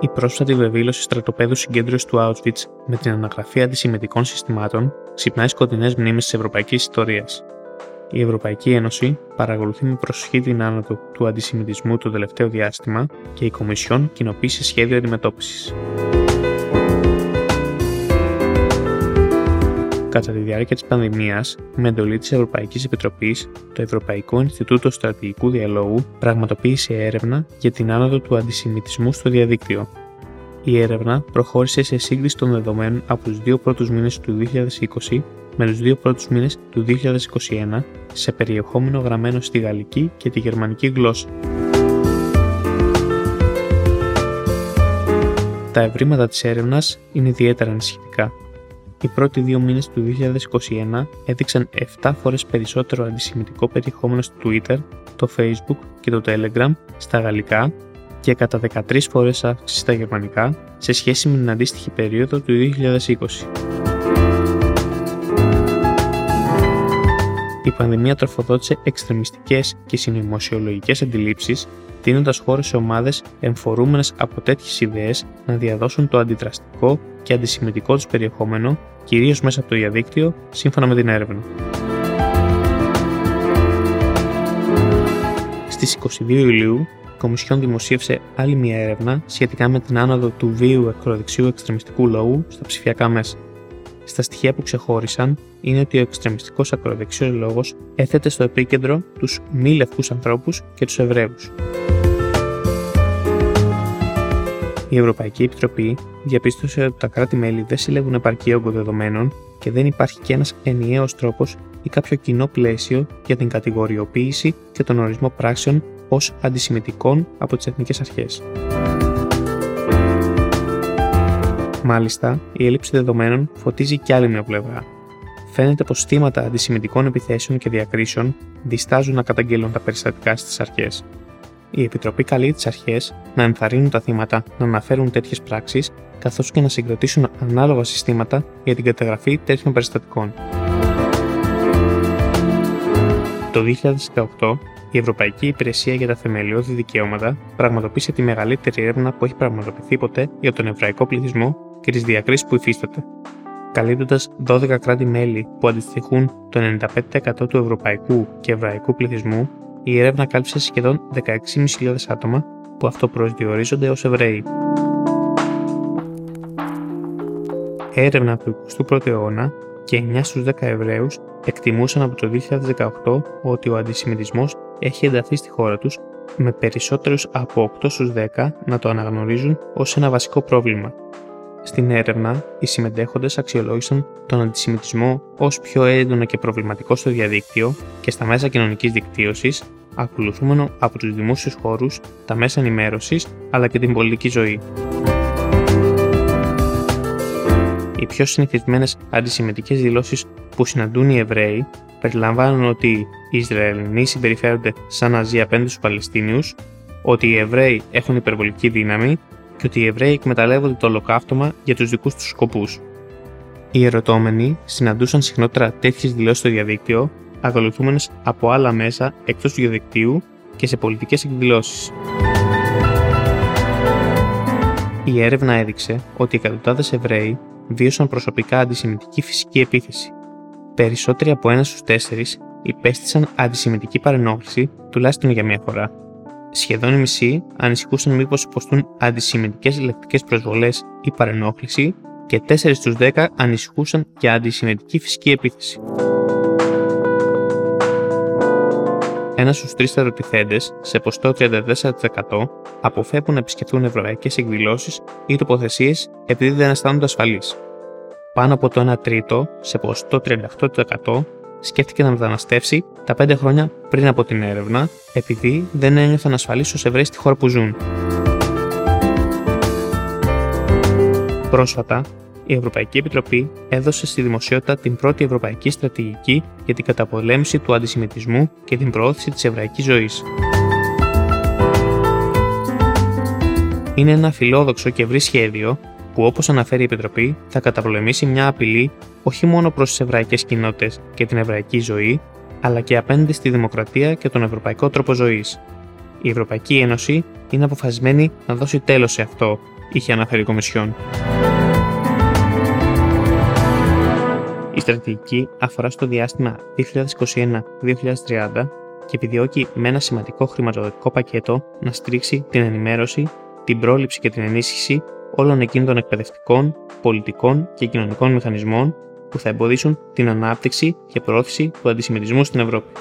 Η πρόσφατη βεβήλωση στρατοπέδου συγκέντρωσης του Auschwitz με την αναγραφή αντισημιτικών συστημάτων ξυπνάει σκοτεινές μνήμες της ευρωπαϊκής ιστορίας. Η Ευρωπαϊκή Ένωση παρακολουθεί με προσοχή την άνοδο του αντισημιτισμού το τελευταίο διάστημα και η Κομισιόν κοινοποίησε σχέδιο αντιμετώπισης. Κατά τη διάρκεια της πανδημίας, με εντολή της Ευρωπαϊκής Επιτροπής, το Ευρωπαϊκό Ινστιτούτο Στρατηγικού Διαλόγου πραγματοποίησε έρευνα για την άνοδο του αντισημιτισμού στο διαδίκτυο. Η έρευνα προχώρησε σε σύγκριση των δεδομένων από τους δύο πρώτους μήνες του 2020 με τους δύο πρώτους μήνες του 2021 σε περιεχόμενο γραμμένο στη γαλλική και τη γερμανική γλώσσα. Τα ευρήματα της έρευνας είναι ιδιαίτερα ανησυχητικά. Οι πρώτοι δύο μήνες του 2021 έδειξαν 7 φορές περισσότερο αντισημιτικό περιεχόμενο στο Twitter, το Facebook και το Telegram στα γαλλικά και κατά 13 φορές αύξηση στα γερμανικά σε σχέση με την αντίστοιχη περίοδο του 2020. η πανδημία τροφοδότησε εξτρεμιστικές και συνωμοσιολογικές αντιλήψεις, δίνοντας χώρο σε ομάδες εμφορούμενες από τέτοιες ιδέες να διαδώσουν το αντιδραστικό και αντισημιτικό τους περιεχόμενο, κυρίως μέσα από το διαδίκτυο, σύμφωνα με την έρευνα. Στις 22 Ιουλίου, η Κομισιόν δημοσίευσε άλλη μια έρευνα σχετικά με την άνοδο του βίου ακροδεξιού εξτρεμιστικού λόγου στα ψηφιακά μέσα. Στα στοιχεία που ξεχώρισαν είναι ότι ο εξτρεμιστικός ακροδεξιός λόγος έθετε στο επίκεντρο τους μη λευκούς ανθρώπους και τους Εβραίους. Η Ευρωπαϊκή Επιτροπή διαπίστωσε ότι τα κράτη-μέλη δεν συλλέγουν επαρκή όγκο δεδομένων και δεν υπάρχει και ένας ενιαίος τρόπος ή κάποιο κοινό πλαίσιο για την κατηγοριοποίηση και τον ορισμό πράξεων ως αντισημιτικών από τις εθνικές αρχές. Μάλιστα, η έλλειψη δεδομένων φωτίζει κι άλλη μια πλευρά. Φαίνεται πως θύματα αντισημιτικών επιθέσεων και διακρίσεων διστάζουν να καταγγείλουν τα περιστατικά στις αρχές. Η Επιτροπή καλεί τις αρχές να ενθαρρύνουν τα θύματα να αναφέρουν τέτοιες πράξεις, καθώς και να συγκροτήσουν ανάλογα συστήματα για την καταγραφή τέτοιων περιστατικών. Το 2018, η Ευρωπαϊκή Υπηρεσία για τα Θεμελιώδη Δικαιώματα πραγματοποίησε τη μεγαλύτερη έρευνα που έχει πραγματοποιηθεί ποτέ για τον εβραϊκό πληθυσμό και τις διακρίσεις που υφίσταται. Καλύπτοντας 12 κράτη-μέλη που αντιστοιχούν το 95% του ευρωπαϊκού και εβραϊκού πληθυσμού, η έρευνα κάλυψε σχεδόν 16.500 άτομα που αυτοπροσδιορίζονται ως Εβραίοι. Έρευνα του 21ου αιώνα και 9 στους 10 Εβραίους εκτιμούσαν από το 2018 ότι ο αντισημιτισμός έχει ενταθεί στη χώρα τους με περισσότερους από 8 στους 10 να το αναγνωρίζουν ως ένα βασικό πρόβλημα στην έρευνα, οι συμμετέχοντες αξιολόγησαν τον αντισημιτισμό ως πιο έντονο και προβληματικό στο διαδίκτυο και στα μέσα κοινωνικής δικτύωσης, ακολουθούμενο από τους δημόσιους χώρους, τα μέσα ενημέρωσης αλλά και την πολιτική ζωή. Οι πιο συνηθισμένες αντισημιτικές δηλώσεις που συναντούν οι Εβραίοι περιλαμβάνουν ότι οι Ισραηλινοί συμπεριφέρονται σαν Ναζί απέναντι στους Παλαιστίνιους, ότι οι Εβραίοι έχουν υπερβολική δύναμη και ότι οι Εβραίοι εκμεταλλεύονται το ολοκαύτωμα για τους δικούς τους σκοπούς. Οι ερωτώμενοι συναντούσαν συχνότερα τέτοιες δηλώσεις στο διαδίκτυο, ακολουθούμενες από άλλα μέσα εκτός του διαδικτύου και σε πολιτικές εκδηλώσεις. Η έρευνα έδειξε ότι εκατοντάδες Εβραίοι βίωσαν προσωπικά αντισημιτική φυσική επίθεση. Περισσότεροι από ένας στους τέσσερις υπέστησαν αντισημιτική παρενόχληση τουλάχιστον για μία φορά σχεδόν οι μισοί ανησυχούσαν μήπως υποστούν αντισημιτικές λεκτικές προσβολές ή παρενόχληση και 4 στους 10 ανησυχούσαν για αντισημιτική φυσική επίθεση. Ένα στους τρεις ερωτηθέντε, σε ποστό 34%, αποφεύγουν να επισκεφθούν ευρωπαϊκές εκδηλώσεις ή τοποθεσίες επειδή δεν αισθάνονται ασφαλείς. Πάνω από το 1 τρίτο, σε ποστό 38%, σκέφτηκε να μεταναστεύσει τα 5 χρόνια πριν από την έρευνα, επειδή δεν ένιωθαν ασφαλείς ως Εβραίοι στη χώρα που ζουν. Πρόσφατα, η Ευρωπαϊκή Επιτροπή έδωσε στη δημοσιότητα την πρώτη ευρωπαϊκή στρατηγική για την καταπολέμηση του αντισημιτισμού και την προώθηση της εβραϊκής ζωής. Είναι ένα φιλόδοξο και ευρύ σχέδιο που όπως αναφέρει η Επιτροπή θα καταπολεμήσει μια απειλή όχι μόνο προς τις εβραϊκές κοινότητες και την εβραϊκή ζωή, αλλά και απέναντι στη δημοκρατία και τον ευρωπαϊκό τρόπο ζωής. Η Ευρωπαϊκή Ένωση είναι αποφασισμένη να δώσει τέλος σε αυτό, είχε αναφέρει η Κομισιόν. Η στρατηγική αφορά στο διάστημα 2021-2030 και επιδιώκει με ένα σημαντικό χρηματοδοτικό πακέτο να στρίξει την ενημέρωση, την πρόληψη και την ενίσχυση όλων εκείνων των εκπαιδευτικών, πολιτικών και κοινωνικών μηχανισμών που θα εμποδίσουν την ανάπτυξη και προώθηση του αντισημιτισμού στην Ευρώπη.